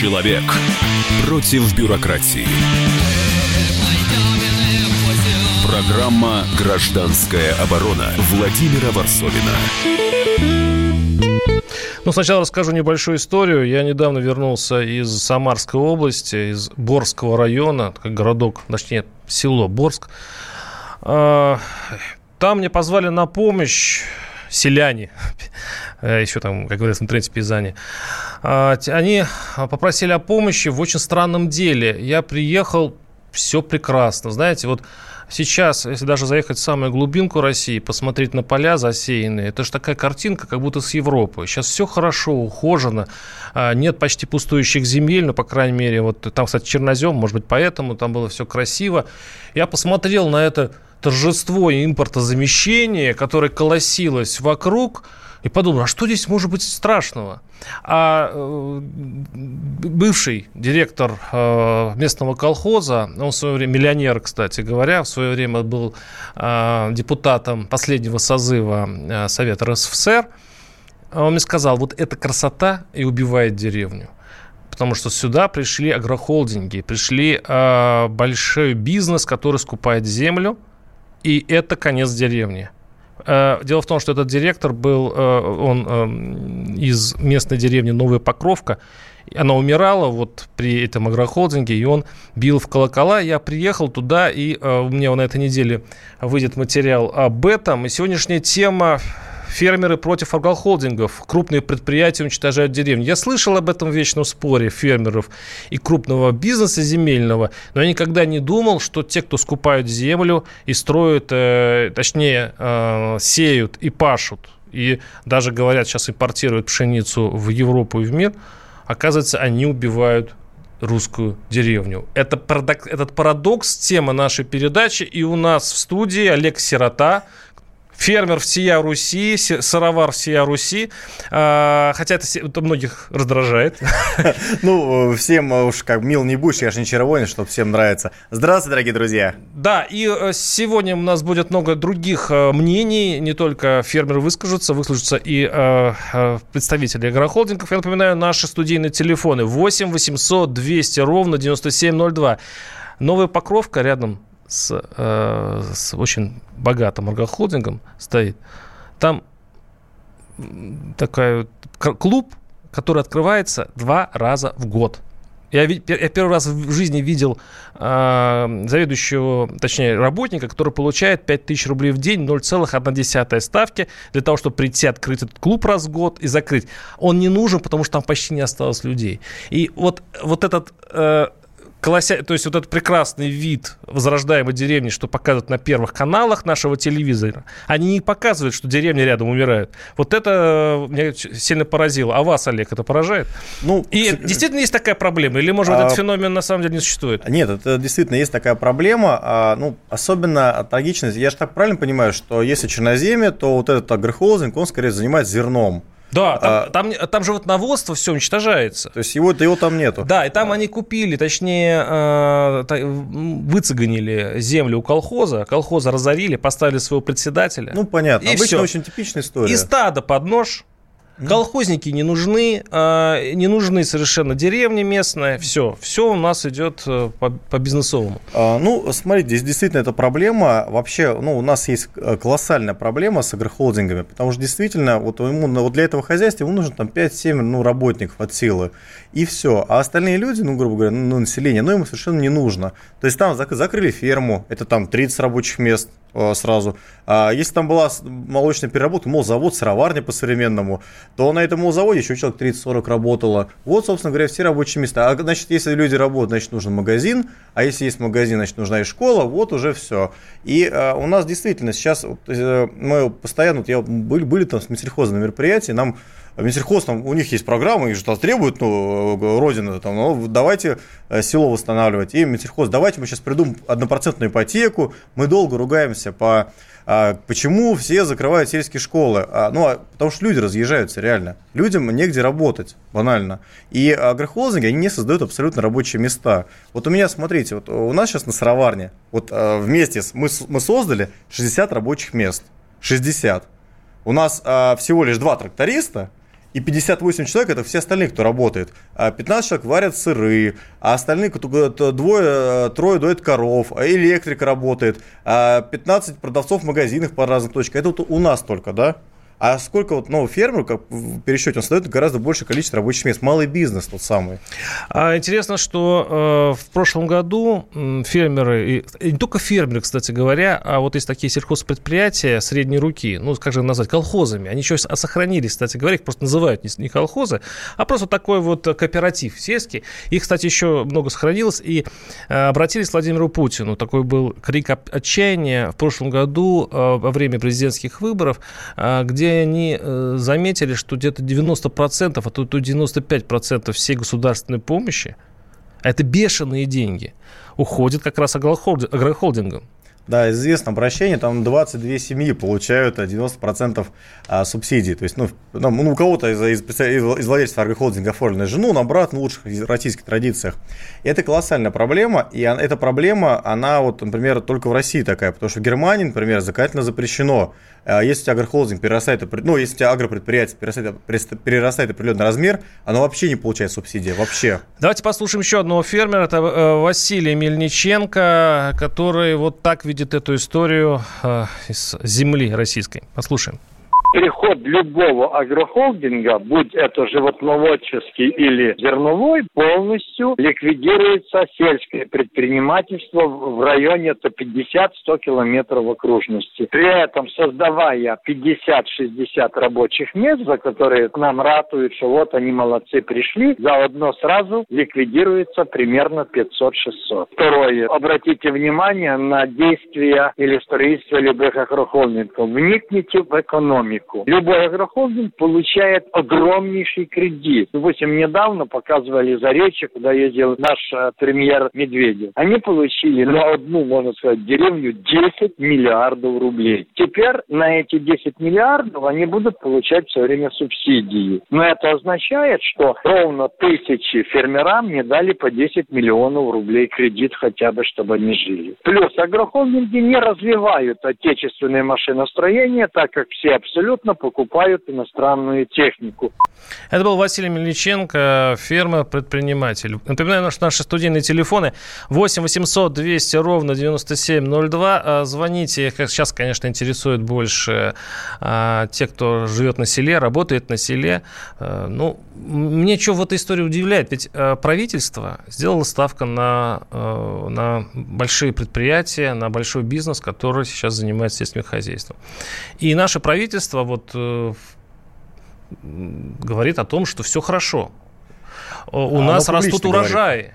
Человек против бюрократии. Программа «Гражданская оборона» Владимира Варсовина. Ну, сначала расскажу небольшую историю. Я недавно вернулся из Самарской области, из Борского района, как городок, точнее, село Борск. А, там мне позвали на помощь селяне, э, еще там, как говорят в интернете, пейзане, а, они попросили о помощи в очень странном деле. Я приехал, все прекрасно. Знаете, вот сейчас, если даже заехать в самую глубинку России, посмотреть на поля засеянные, это же такая картинка, как будто с Европы. Сейчас все хорошо, ухожено, а, нет почти пустующих земель, но, по крайней мере, вот там, кстати, чернозем, может быть, поэтому там было все красиво. Я посмотрел на это торжество импортозамещения, которое колосилось вокруг, и подумал, а что здесь может быть страшного? А э, бывший директор э, местного колхоза, он в свое время, миллионер, кстати говоря, в свое время был э, депутатом последнего созыва э, Совета РСФСР, он мне сказал, вот эта красота и убивает деревню потому что сюда пришли агрохолдинги, пришли э, большой бизнес, который скупает землю, и это конец деревни. Э, дело в том, что этот директор был, э, он э, из местной деревни Новая Покровка, она умирала вот при этом агрохолдинге, и он бил в колокола. Я приехал туда, и у меня на этой неделе выйдет материал об этом. И сегодняшняя тема Фермеры против агрохолдингов. Крупные предприятия уничтожают деревни. Я слышал об этом вечном споре фермеров и крупного бизнеса земельного, но я никогда не думал, что те, кто скупают землю и строят, э, точнее, э, сеют и пашут, и даже, говорят, сейчас импортируют пшеницу в Европу и в мир, оказывается, они убивают русскую деревню. Это парадокс, этот парадокс тема нашей передачи. И у нас в студии Олег Сирота, фермер всея Руси, сыровар всея Руси. А, хотя это, это многих раздражает. Ну, всем уж как мил не будешь, я же не чаровой, чтобы всем нравится. Здравствуйте, дорогие друзья. Да, и э, сегодня у нас будет много других э, мнений, не только фермеры выскажутся, выскажутся и э, представители агрохолдингов. Я напоминаю, наши студийные телефоны 8 800 200 ровно 9702. Новая Покровка рядом с, э, с очень богатым агрохолдингом стоит, там такой клуб, который открывается два раза в год. Я, я первый раз в жизни видел э, заведующего, точнее, работника, который получает 5000 рублей в день, 0,1 ставки, для того, чтобы прийти, открыть этот клуб раз в год и закрыть. Он не нужен, потому что там почти не осталось людей. И вот, вот этот э, колося... то есть вот этот прекрасный вид возрождаемой деревни, что показывают на первых каналах нашего телевизора, они не показывают, что деревни рядом умирают. Вот это э, меня сильно поразило. А вас, Олег, это поражает? Ну, И к... действительно есть такая проблема? Или, может, а... этот феномен на самом деле не существует? Нет, это действительно есть такая проблема. А, ну, особенно трагичность. Я же так правильно понимаю, что если черноземье, то вот этот агрохолдинг, он скорее занимается зерном. Да, там, а, там, там животноводство все уничтожается. То есть его, его там нету. Да, и там а. они купили, точнее, э, выцеганили землю у колхоза, колхоза разорили, поставили своего председателя. Ну, понятно. И Обычно все. очень типичная история. И стадо под нож, Колхозники не нужны, а, не нужны совершенно деревни местная, все, все у нас идет э, по, бизнесовому. А, ну, смотрите, здесь действительно это проблема. Вообще, ну, у нас есть э, колоссальная проблема с агрохолдингами, потому что действительно, вот, ему, вот для этого хозяйства ему нужно там 5-7 ну, работников от силы, и все. А остальные люди, ну, грубо говоря, ну, население, ну, ему совершенно не нужно. То есть там закрыли ферму, это там 30 рабочих мест, Э, сразу. А если там была молочная переработка, мол, завод, сыроварня по-современному, то на этом заводе еще человек 30-40 работало. Вот, собственно говоря, все рабочие места. А значит, если люди работают, значит, нужен магазин, а если есть магазин, значит, нужна и школа, вот уже все. И а, у нас действительно сейчас, вот, э, мы постоянно, вот я, были, были там с Минсельхоза на нам Минсельхоз, там, у них есть программа, их же требуют, ну, Родина, там, ну, давайте э, село восстанавливать. И Минсельхоз, давайте мы сейчас придумаем однопроцентную ипотеку. Мы долго ругаемся по а, почему все закрывают сельские школы? А, ну, а, потому что люди разъезжаются реально. Людям негде работать, банально. И агрохолдинги, они не создают абсолютно рабочие места. Вот у меня, смотрите, вот у нас сейчас на сыроварне, вот а, вместе с, мы, мы создали 60 рабочих мест. 60. У нас а, всего лишь два тракториста, И 58 человек – это все остальные, кто работает. 15 а человек варят сыры, а остальные двое, трое доят коров, а электрик работает, 15 продавцов в магазинах по разным точкам. Это вот у нас только, да? А сколько вот нового фермеру, как в пересчете, он создает гораздо большее количество рабочих мест. Малый бизнес тот самый. А интересно, что э, в прошлом году фермеры, и, не только фермеры, кстати говоря, а вот есть такие сельхозпредприятия средней руки, ну, как же назвать, колхозами, они еще сохранились, кстати говоря, их просто называют не, не колхозы, а просто такой вот кооператив сельский. Их, кстати, еще много сохранилось, и э, обратились к Владимиру Путину. Такой был крик отчаяния в прошлом году э, во время президентских выборов, э, где они э, заметили, что где-то 90%, а то, то 95% всей государственной помощи, а это бешеные деньги, уходит как раз агрохолдингам. Да, известно обращение, там 22 семьи получают 90% а, субсидий. То есть, ну, ну у кого-то из, из, из владельцев агрохолдинга оформлена жену, на брат, ну, лучших российских традициях. И это колоссальная проблема, и эта проблема, она вот, например, только в России такая, потому что в Германии, например, законодательно запрещено а если у тебя агрохолдинг перерастает, ну, если у тебя агропредприятие перерастает, перерастает определенный размер, оно вообще не получает субсидии, вообще. Давайте послушаем еще одного фермера, это э, Василий Мельниченко, который вот так видит эту историю э, из земли российской. Послушаем приход любого агрохолдинга, будь это животноводческий или зерновой, полностью ликвидируется сельское предпринимательство в районе 50-100 километров окружности. При этом создавая 50-60 рабочих мест, за которые к нам ратуют, что вот они молодцы пришли, заодно сразу ликвидируется примерно 500-600. Второе. Обратите внимание на действия или строительство любых агрохолдингов. Вникните в экономику экономику. Любой агрохолдинг получает огромнейший кредит. Допустим, недавно показывали за речи, куда ездил наш э, премьер Медведев. Они получили на одну, можно сказать, деревню 10 миллиардов рублей. Теперь на эти 10 миллиардов они будут получать все время субсидии. Но это означает, что ровно тысячи фермерам не дали по 10 миллионов рублей кредит хотя бы, чтобы они жили. Плюс агрохолдинги не развивают отечественное машиностроение, так как все абсолютно абсолютно покупают иностранную технику. Это был Василий Мельниченко, фермер, предприниматель. Напоминаю, что наши студийные телефоны 8 800 200 ровно 9702. А, звоните, сейчас, конечно, интересует больше а, те, кто живет на селе, работает на селе. А, ну, мне что в этой истории удивляет, ведь правительство сделало ставку на, на большие предприятия, на большой бизнес, который сейчас занимается сельским хозяйством. И наше правительство правительство вот э, говорит о том, что все хорошо. У а нас растут урожаи.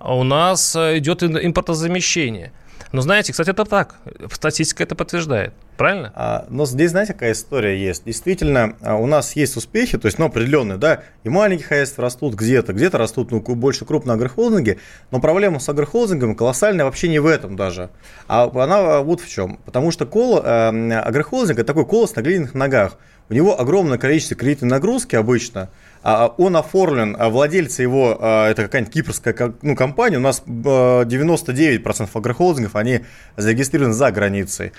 У нас э, идет импортозамещение. Но знаете, кстати, это так. Статистика это подтверждает. Правильно? А, но здесь, знаете, какая история есть? Действительно, а, у нас есть успехи, то есть, ну, определенные, да, и маленькие хозяйства растут где-то, где-то растут, ну, больше крупные агрохолдинги, но проблема с агрохолдингом колоссальная вообще не в этом даже, а она вот в чем. Потому что кол, э, агрохолдинг – это такой колос на глиняных ногах. У него огромное количество кредитной нагрузки обычно, а, а он оформлен, а владельцы его, это какая-нибудь кипрская ну, компания, у нас 99% агрохолдингов, они зарегистрированы за границей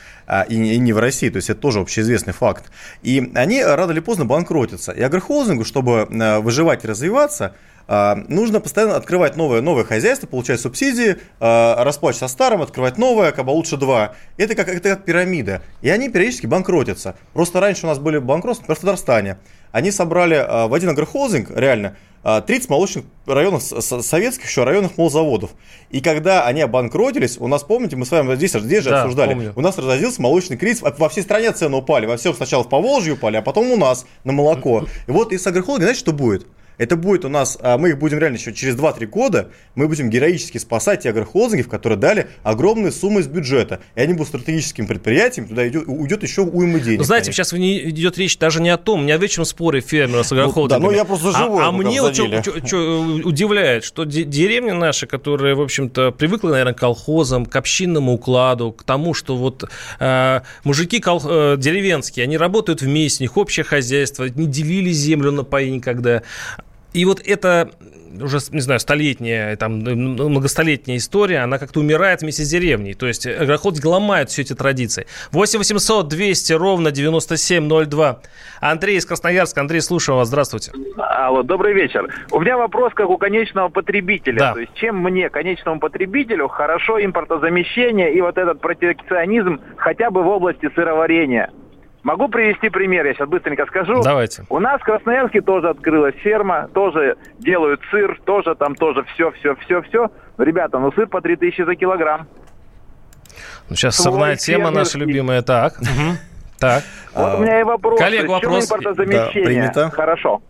и не в России, то есть это тоже общеизвестный факт. И они рано или поздно банкротятся. И агрохолдингу, чтобы выживать и развиваться, нужно постоянно открывать новое, новое хозяйство, получать субсидии, расплачиваться старым, открывать новое, как бы лучше два. Это как, это как пирамида. И они периодически банкротятся. Просто раньше у нас были банкротства, например, в Татарстане они собрали а, в один агрохолдинг, реально, 30 а, молочных районов, советских еще районных молзаводов. И когда они обанкротились, у нас, помните, мы с вами здесь, здесь же да, обсуждали, помню. у нас разразился молочный кризис, во всей стране цены упали, во всем сначала в Поволжье упали, а потом у нас на молоко. И вот из агрохолдинга, знаете, что будет? Это будет у нас, а, мы их будем реально еще через 2-3 года, мы будем героически спасать те агрохолдинги, которые дали огромные суммы из бюджета. И они будут стратегическим предприятием, туда идет, уйдет еще уйма денег. Ну, знаете, конечно. сейчас не идет речь даже не о том, не о вечном споре фермера с агрохолдингами. Ну, да, ну я просто живой. А, а мне вот что, что, что удивляет, что деревни наши, которые, в общем-то, привыкли, наверное, к колхозам, к общинному укладу, к тому, что вот э, мужики кол, э, деревенские, они работают вместе, у них общее хозяйство, не делили землю на паи никогда И вот это уже, не знаю, столетняя, там, многостолетняя история, она как-то умирает вместе с деревней. То есть агрохолдинги ломают все эти традиции. 8 800 200 ровно 9702. Андрей из Красноярска. Андрей, слушаю вас. Здравствуйте. Алло, добрый вечер. У меня вопрос как у конечного потребителя. Да. То есть чем мне, конечному потребителю, хорошо импортозамещение и вот этот протекционизм хотя бы в области сыроварения? Могу привести пример, я сейчас быстренько скажу. Давайте. У нас в Красноярске тоже открылась ферма, тоже делают сыр, тоже там тоже все, все, все, все. Ребята, ну сыр по 3000 за килограмм. Ну, сейчас Свой сорная тема наша любимая. Так. Так. Вот у меня и вопрос. коллега, вопрос? импортозамещение? Да, принято. Хорошо.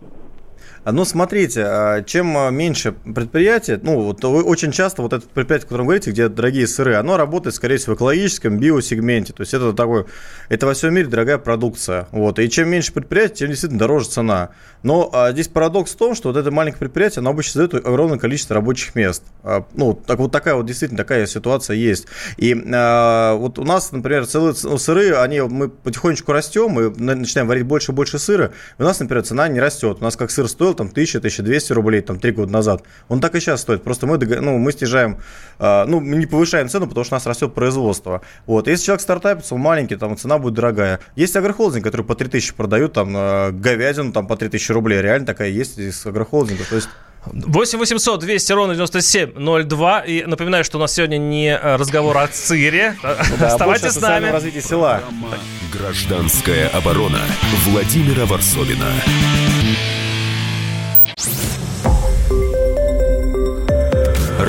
А, Ну, смотрите, а, чем а, меньше предприятие, ну, вот очень часто вот это предприятие, о котором вы говорите, где дорогие сыры, оно работает, скорее всего, в экологическом биосегменте. То есть это такой, это во всем мире дорогая продукция. Вот. И чем меньше предприятий, тем действительно дороже цена. Но а, здесь парадокс в том, что вот это маленькое предприятие, оно обычно создает огромное количество рабочих мест. А, ну, так вот такая вот действительно такая ситуация есть. И а, вот у нас, например, целые ну, сыры, они, мы потихонечку растем, мы на- начинаем варить больше и больше сыра. И у нас, например, цена не растет. У нас как сыр стоил там 1000-1200 рублей там три года назад. Он так и сейчас стоит. Просто мы, ну, мы снижаем, а, ну, мы не повышаем цену, потому что у нас растет производство. Вот. Если человек стартапится, он маленький, там цена будет дорогая. Есть агрохолдинг, который по 3000 продают, там, а, говядину там по 3000 рублей. Реально такая есть из агрохолдинга. То есть 8 800 200 ровно 9702. И напоминаю, что у нас сегодня не разговор о. Ну да, Оставайтесь с нами. развитии села. «Гражданская оборона» Владимира Варсовина.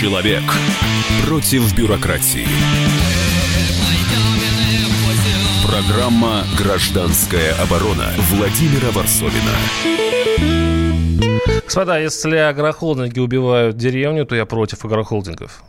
Человек против бюрократии. Программа «Гражданская оборона» Владимира Варсовина. Господа, если агрохолдинги убивают деревню, то я против агрохолдингов.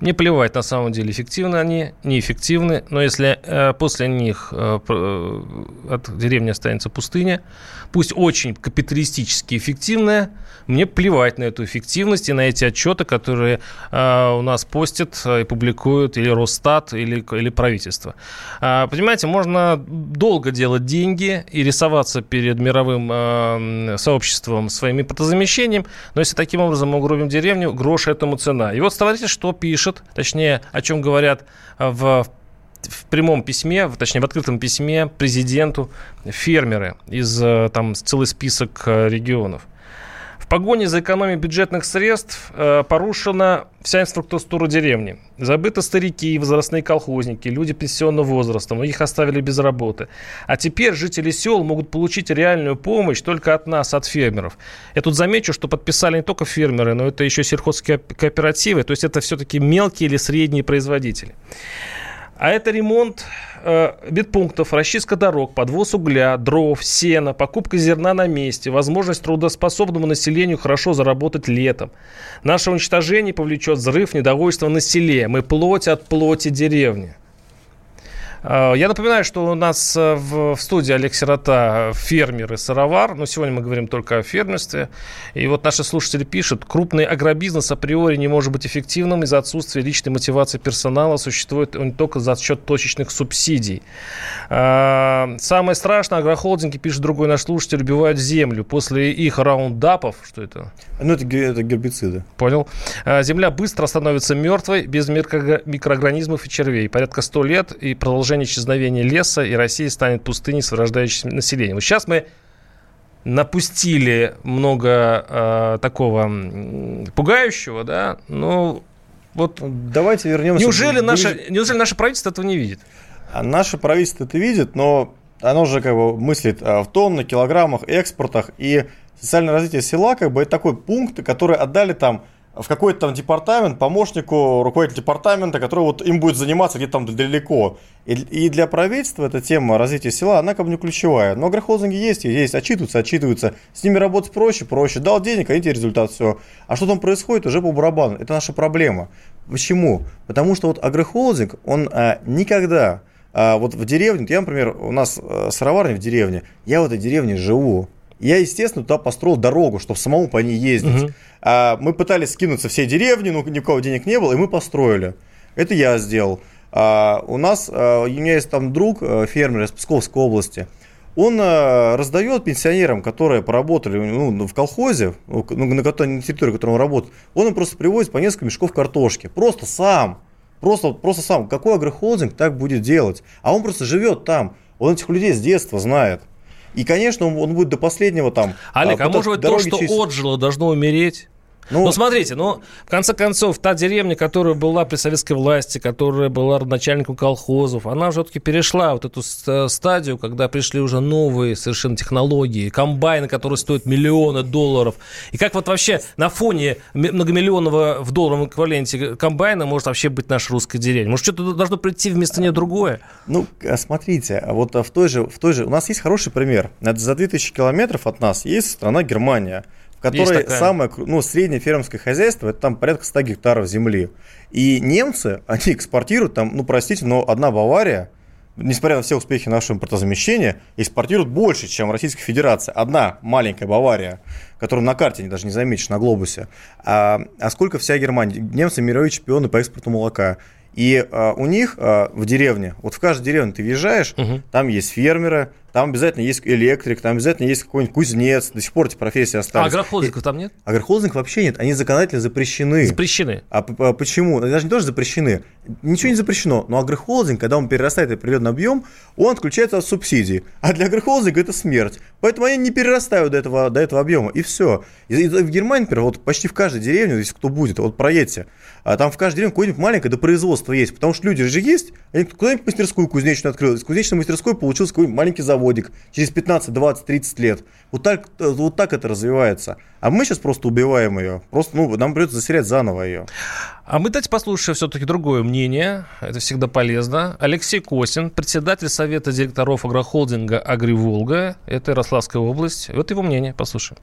Мне плевать, на самом деле, эффективны они, неэффективны, но если э, после них э, э, от деревни останется пустыня, пусть очень капиталистически эффективная, мне плевать на эту эффективность и на эти отчеты, которые э, у нас постят э, и публикуют или Росстат, или, или правительство. А, понимаете, можно долго делать деньги и рисоваться перед мировым э, сообществом своим импортозамещением, но если таким образом мы угробим деревню, грош этому цена. И вот смотрите, что пишет, точнее, о чем говорят э, в в прямом письме, точнее в открытом письме президенту фермеры из э, там целый список э, регионов. Погоне за экономией бюджетных средств э, порушена вся инфраструктура деревни. Забыты старики, возрастные колхозники, люди пенсионного возраста, многих оставили без работы. А теперь жители сел могут получить реальную помощь только от нас, от фермеров. Я тут замечу, что подписали не только фермеры, но это еще сельхозкооперативы, то есть это все-таки мелкие или средние производители. А это ремонт э, медпунктов, расчистка дорог, подвоз угля, дров, сена, покупка зерна на месте, возможность трудоспособному населению хорошо заработать летом. Наше уничтожение повлечет взрыв недовольства на селе. Мы плоть от плоти деревни. Э, Я напоминаю, что у нас э, в, студии Олег Сирота, фермер и сыровар. Но сегодня мы говорим только о фермерстве. И вот наши слушатели пишут, крупный агробизнес априори не может быть эффективным из-за отсутствия личной мотивации персонала. Существует он только за счет точечных субсидий. А, Самое страшное, агрохолдинги, пишет другой наш слушатель, убивают землю. После их раундапов, что это, Ну, это, это гербициды. Понял. Земля быстро становится мертвой, без микро- микроорганизмов и червей. Порядка 100 лет и продолжение исчезновения леса, и Россия станет пустыней с вырождающимся населением. Вот сейчас мы напустили много э, такого пугающего, да, ну вот Давайте вернемся. неужели к- наше, неужели наше правительство этого не видит? А наше правительство это видит, но оно же как бы мыслит а, в тоннах, килограммах, экспортах. И социальное развитие села, как бы, это такой пункт, который отдали там в какой-то там департамент, помощнику руководителя департамента, который вот им будет заниматься где-то там далеко. И, и для правительства эта тема развития села, она как бы не ключевая. Но агрохолдинги есть, есть, отчитываются, отчитываются. С ними работать проще, проще. Дал денег, они тебе результат, все. А что там происходит, уже по барабану. Это наша проблема. Почему? Потому что вот агрохолдинг, он а, никогда а, вот в деревне, я, например, у нас а, сыроварня в деревне, я в этой деревне живу. Я, естественно, туда построил дорогу, чтобы самому по ней ездить. Угу. А, мы пытались скинуться всей деревни, но ни у кого денег не было, и мы построили. Это я сделал. А, у нас, а, у меня есть там друг, а, фермер из Псковской области. Он а, раздает пенсионерам, которые поработали ну, в колхозе, ну, на, которой, на территории, которой он работает, он им просто привозит по несколько мешков картошки. Просто сам. Просто, просто сам. Какой агрохолдинг так будет делать? А он просто живет там. Он этих людей с детства знает. И, конечно, он, будет до последнего там. Олег, а, а может быть то, что честь... отжило, должно умереть? Ну, ну, смотрите, ну, в конце концов, та деревня, которая была при советской власти, которая была начальником колхозов, она все-таки перешла вот эту стадию, когда пришли уже новые совершенно технологии, комбайны, которые стоят миллионы долларов. И как вот вообще на фоне многомиллионного в долларовом эквиваленте комбайна может вообще быть наша русская деревня? Может, что-то должно прийти вместо нее другое? Ну, а смотрите, вот в той же, в той же... У нас есть хороший пример. За 2000 километров от нас есть страна Германия в которой самое, ну, среднее фермерское хозяйство, это там порядка 100 гектаров земли. И немцы, они экспортируют там, ну, простите, но одна Бавария, несмотря на все успехи нашего импортозамещения, экспортируют больше, чем Российская Федерация. Одна маленькая Бавария, которую на карте даже не заметишь, на глобусе. А, а сколько вся Германия? Немцы мировые чемпионы по экспорту молока. И а, у них а, в деревне, вот в каждой деревне ты въезжаешь, угу. там есть фермеры, там обязательно есть электрик, там обязательно есть какой-нибудь кузнец, до сих пор эти профессии остались. А агрохолдингов там нет? Агрохолдингов вообще нет, они законодательно запрещены. Запрещены? А, а почему? Они даже не тоже запрещены. Ничего не запрещено, но агрохолдинг, когда он перерастает определенный объем, он отключается от субсидий. А для агрохолдинга это смерть. Поэтому они не перерастают до этого, до этого объема, и все. И, и в Германии, например, вот почти в каждой деревне, если кто будет, вот проедьте, а там в каждой деревне какое-нибудь маленькое допроизводство есть, потому что люди же есть, они куда-нибудь мастерскую кузнечную открыл, из кузнечной мастерской получился какой-нибудь маленький заводик, через 15, 20, 30 лет. Вот так, вот так это развивается. А мы сейчас просто убиваем ее. Просто, ну, нам придется заселять заново ее. А мы давайте послушаем все-таки другое мнение. Это всегда полезно. Алексей Косин, председатель Совета директоров агрохолдинга «Агриволга». Это Ярославская область. Вот его мнение. Послушаем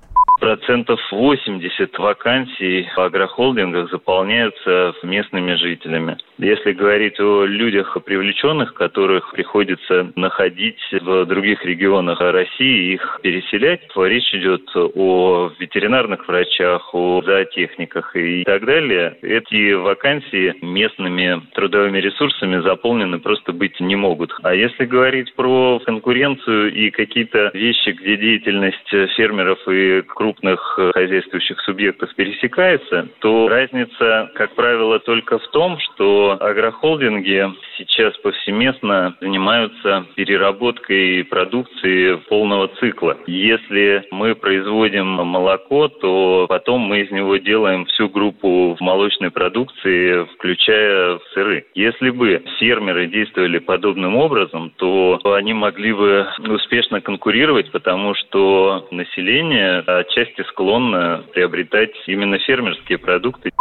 процентов 80 вакансий в агрохолдингах заполняются местными жителями. Если говорить о людях привлеченных, которых приходится находить в других регионах России, их переселять, то речь идет о ветеринарных врачах, о зоотехниках и так далее. Эти вакансии местными трудовыми ресурсами заполнены просто быть не могут. А если говорить про конкуренцию и какие-то вещи, где деятельность фермеров и крупных хозяйствующих субъектов пересекается, то разница, как правило, только в том, что агрохолдинги сейчас повсеместно занимаются переработкой продукции полного цикла. Если мы производим молоко, то потом мы из него делаем всю группу молочной продукции, включая сыры. Если бы фермеры действовали подобным образом, то они могли бы успешно конкурировать, потому что население отчасти склонно приобретать именно фермерские продукты.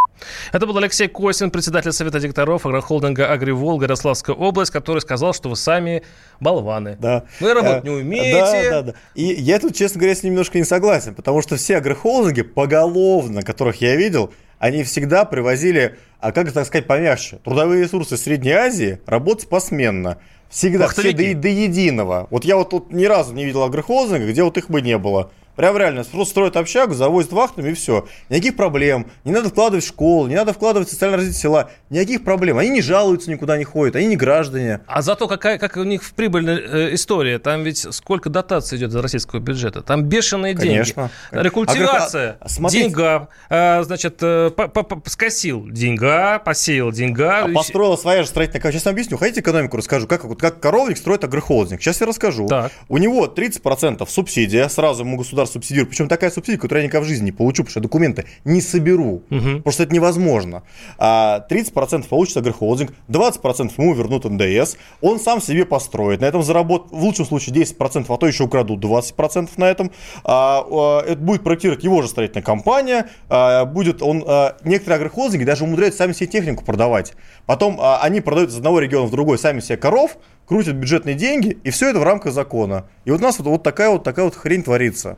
Это был Алексей Косин, председатель Совета директоров агрохолдинга «Агриволга» Ярославская область, который сказал, что вы сами болваны. Да. Вы работать не э, умеете. Да, да, да. И я тут, честно говоря, с ним немножко не согласен, потому что все агрохолдинги поголовно, которых я видел, они всегда привозили, а как так сказать помягче, трудовые ресурсы Средней Азии работать посменно. Всегда, все до, до единого. Вот я вот тут ни разу не видел агрохолдинга, где вот их бы не было. Прям реально, просто строят общагу, завозят вахтами и все. Никаких проблем. Не надо вкладывать в школу, не надо вкладывать в социальное развитие села. Никаких проблем. Они не жалуются, никуда не ходят, они не граждане. А зато какая, как у них в прибыльная э, история. Там ведь сколько дотаций идет из российского бюджета. Там бешеные деньги. Конечно. Рекультивация, а, а, деньга. А, значит, э, скосил деньга, посеял деньга. А построила своя же строительная компания. Сейчас объясню. Хотите экономику расскажу? Как, как коровник строит агрохолдинг. Сейчас я расскажу. Так. У него 30% субсидия, сразу ему государство государство субсидирует. Причем такая субсидия, которую я никогда в жизни не получу, потому что документы не соберу. Угу. Потому что это невозможно. А 30% получит агрохолдинг, 20% ему вернут НДС, он сам себе построит. На этом заработает, в лучшем случае, 10%, а то еще украдут 20% на этом. А, а, это будет проектировать его же строительная компания. А, будет он, а, некоторые агрохолдинги даже умудряются сами себе технику продавать. Потом а, они продают из одного региона в другой сами себе коров, крутят бюджетные деньги, и все это в рамках закона. И вот у нас вот, вот такая вот такая вот хрень творится.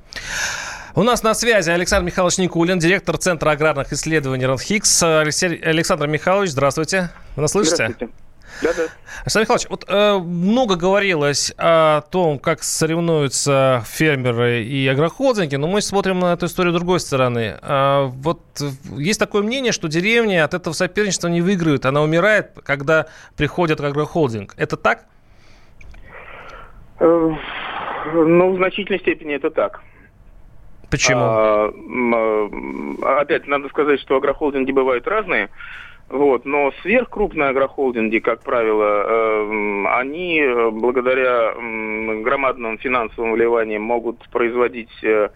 У нас на связи Александр Михайлович Никулин, директор Центра аграрных исследований РАНХИКС. Александр Михайлович, здравствуйте. Вы нас слышите? Здравствуйте. Да, да. Александр Михайлович, вот э, много говорилось о том, как соревнуются фермеры и агрохолдинги, но мы смотрим на эту историю с другой стороны. А, вот есть такое мнение, что деревня от этого соперничества не выигрывает, она умирает, когда приходит агрохолдинг. Это так? Э, ну, в значительной степени это так. Почему? А, а, опять надо сказать, что агрохолдинги бывают разные. Вот, но сверхкрупные агрохолдинги, как правило, э, они э, благодаря громадным финансовым вливаниям могут производить, э,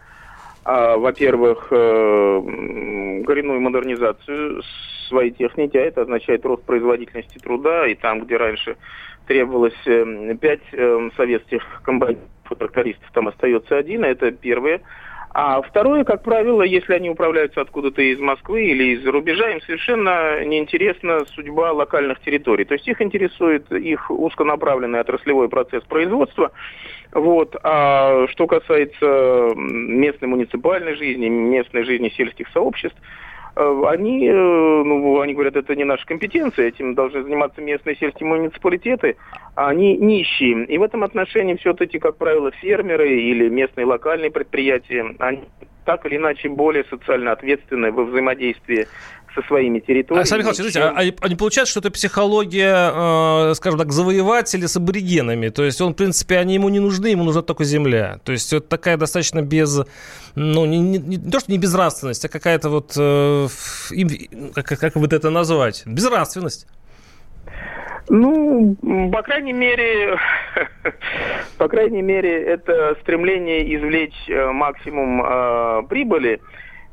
во-первых, коренную модернизацию своей техники, а это означает рост производительности труда, и там, где раньше требовалось э, пять э, советских комбайнеров трактористов, там остается один, это первое. А второе, как правило, если они управляются откуда-то из Москвы или из-за рубежа, им совершенно неинтересна судьба локальных территорий. То есть их интересует их узконаправленный отраслевой процесс производства. Вот. А что касается местной муниципальной жизни, местной жизни сельских сообществ, они, э, ну, они говорят, это не наша компетенция, этим должны заниматься местные сельские муниципалитеты, а они нищие. И в этом отношении все-таки, как правило, фермеры или местные локальные предприятия, они так или иначе более социально ответственны во взаимодействии со своими территориями. Александр Михайлович, чем... а, а не получается, что это психология, э, скажем так, завоевателя с аборигенами? То есть он, в принципе, они ему не нужны, ему нужна только земля. То есть это такая достаточно без, ну, не, не, не то, что не безнравственность, а какая-то вот, э, им, как, как бы это назвать, безнравственность. Ну, по крайней мере, по крайней мере, это стремление извлечь э, максимум э, прибыли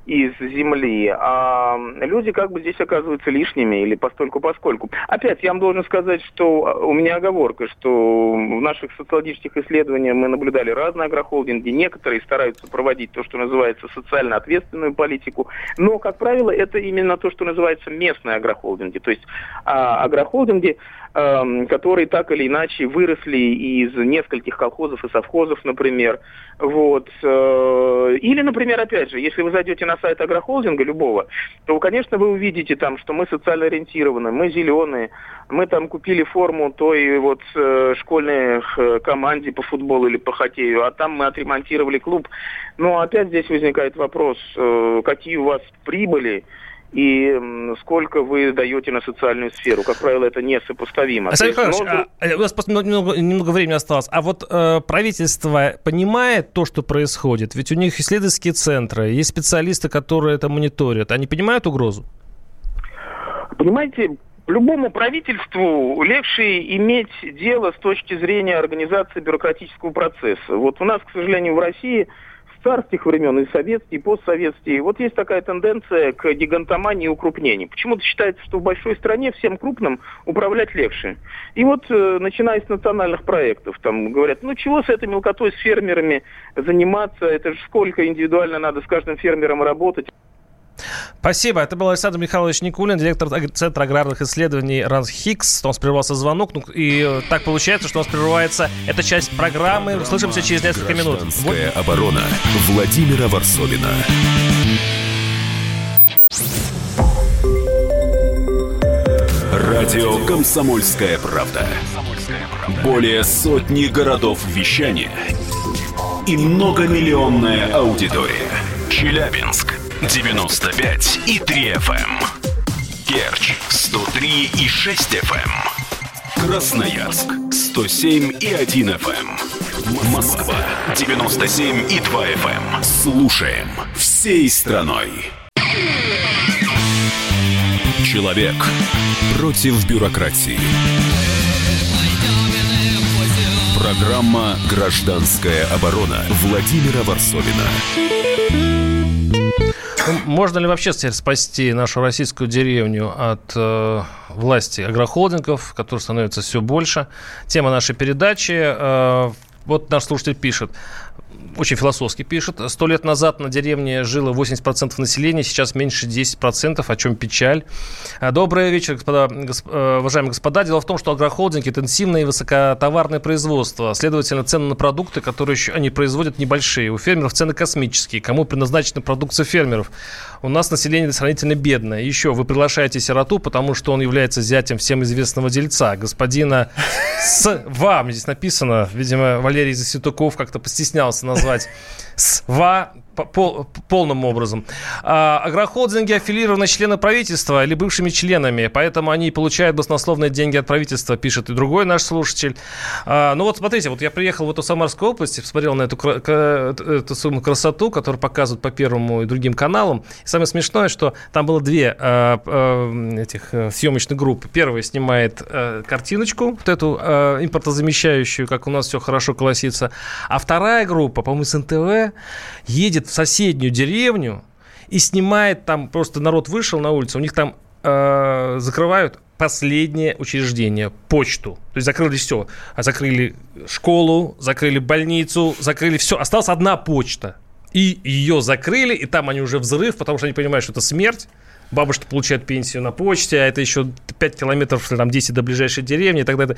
из земли, а люди как бы здесь оказываются лишними или постольку поскольку. Опять, я вам должен сказать, что а, у меня оговорка, что в наших социологических исследованиях мы наблюдали разные агрохолдинги, некоторые стараются проводить то, что называется социально ответственную политику, но, как правило, это именно то, что называется местные агрохолдинги, то есть а, агрохолдинги, которые так или иначе выросли из нескольких колхозов и совхозов, например. Вот. Э, или, например, опять же, если вы зайдете на сайт агрохолдинга любого, то, конечно, вы увидите там, что мы социально ориентированы, мы зеленые, мы там купили форму той вот э, школьной э, команде по футболу или по хоккею, а там мы отремонтировали клуб. Но опять здесь возникает вопрос, какие у вас прибыли, и сколько вы даете на социальную сферу. Как правило, это несопоставимо. Александр Михайлович, но... а, у нас просто немного, немного времени осталось. А вот э, правительство понимает то, что происходит? Ведь у них исследовательские центры, есть специалисты, которые это мониторят. Они понимают угрозу? Понимаете, любому правительству легче иметь дело с точки зрения организации бюрократического процесса. Вот у нас, к сожалению, в России царских времен, и советские, и постсоветские. Вот есть такая тенденция к гигантомании и укрупнению. Почему-то считается, что в большой стране всем крупным управлять легче. И вот, э, начиная с национальных проектов, там говорят, ну чего с этой мелкотой, с фермерами заниматься, это же сколько индивидуально надо с каждым фермером работать. Спасибо. Это был Александр Михайлович Никулин, директор Центра аграрных исследований РАНХИКС. У нас прервался звонок, ну, и так получается, что у нас прерывается эта часть программы. Услышимся через несколько минут. Гражданская оборона Владимира Варсовина. Радио «Комсомольская правда». Более сотни городов вещания и многомиллионная аудитория. Челябинск 95 и 3 FM. Эм. Керчь 103 и 6 FM. Эм. Красноярск 107 и 1 FM. Эм. Москва 97 и 2 FM. Слушаем всей страной. Человек против бюрократии. Программа «Гражданская оборона» Владимира Варсовина. Можно ли вообще теперь спасти нашу российскую деревню от э, власти агрохолдингов, которые становятся все больше? Тема нашей передачи. Э, вот наш слушатель пишет очень философски пишет. Сто лет назад на деревне жило 80% населения, сейчас меньше 10%, о чем печаль. А, добрый вечер, господа, госп, э, уважаемые господа. Дело в том, что агрохолдинг – интенсивное и высокотоварное производство. Следовательно, цены на продукты, которые еще они производят, небольшие. У фермеров цены космические. Кому предназначена продукция фермеров? У нас население сравнительно бедное. Еще вы приглашаете сироту, потому что он является зятем всем известного дельца, господина с вам. Здесь написано, видимо, Валерий Заситуков как-то постеснялся назвать СВА пол, полным образом. А, аффилированы члены правительства или бывшими членами, поэтому они получают баснословные деньги от правительства, пишет и другой наш слушатель. А, ну вот смотрите, вот я приехал в эту Самарскую область, посмотрел на эту, эту самую красоту, которую показывают по Первому и другим каналам. И самое смешное, что там было две а, а, этих а, съемочных группы. Первая снимает а, картиночку, вот эту а, импортозамещающую, как у нас все хорошо колосится, а вторая группа, по-моему, с НТВ, в соседнюю деревню и снимает там, просто народ вышел на улицу, у них там э, закрывают последнее учреждение, почту. То есть закрыли все. А закрыли школу, закрыли больницу, закрыли все. Осталась одна почта. И ее закрыли, и там они уже взрыв, потому что они понимают, что это смерть. Бабушка получает пенсию на почте, а это еще 5 километров, там 10 до ближайшей деревни и так далее.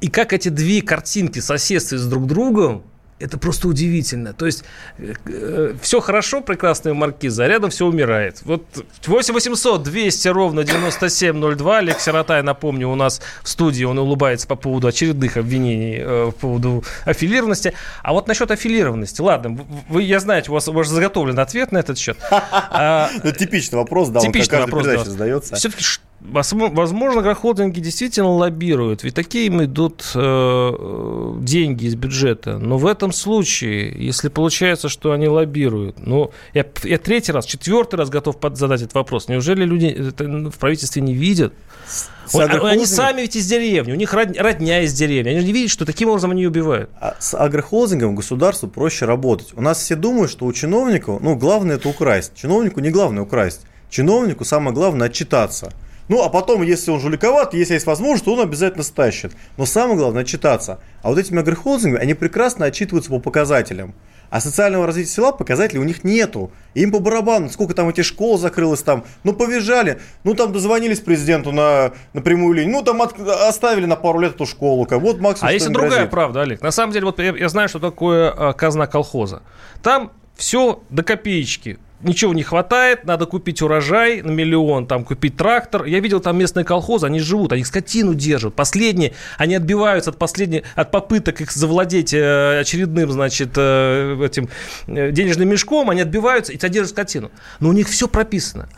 И как эти две картинки соседствуют с друг другом, это просто удивительно. То есть э, э, все хорошо, прекрасная маркиза, а рядом все умирает. Вот 8 800 200 ровно 9702. Олег Сиротай, напомню, у нас в студии, он улыбается по поводу очередных обвинений э, по поводу аффилированности. А вот насчет аффилированности, ладно, вы, я знаю, у вас, у вас заготовлен ответ на этот счет. А, ну, типичный вопрос, да, он да. задается. Все-таки Возможно, агрохолдинги действительно лоббируют, ведь такие им идут э, деньги из бюджета. Но в этом случае, если получается, что они лоббируют, ну, я, я третий раз, четвертый раз готов задать этот вопрос. Неужели люди это в правительстве не видят? Вот, они сами ведь из деревни, у них родня из деревни. Они же не видят, что таким образом они убивают. А с агрохолдингом государству проще работать. У нас все думают, что у чиновников, ну, главное это украсть. Чиновнику не главное украсть. Чиновнику самое главное отчитаться. Ну, а потом, если он жуликоват, если есть возможность, то он обязательно стащит. Но самое главное – отчитаться. А вот этими агрохолдингами, они прекрасно отчитываются по показателям. А социального развития села показателей у них нету. Им по барабану, сколько там этих школ закрылось там. Ну, повизжали, ну, там дозвонились президенту на, на прямую линию. Ну, там от, оставили на пару лет эту школу. Как. Вот максимум, А если другая грозит. правда, Олег? На самом деле, вот я, я знаю, что такое а, казна колхоза. Там все до копеечки ничего не хватает, надо купить урожай на миллион, там купить трактор. Я видел там местные колхозы, они живут, они скотину держат. Последние, они отбиваются от последних, от попыток их завладеть э, очередным, значит, э, этим э, денежным мешком, они отбиваются и содержат скотину. Но у них все прописано.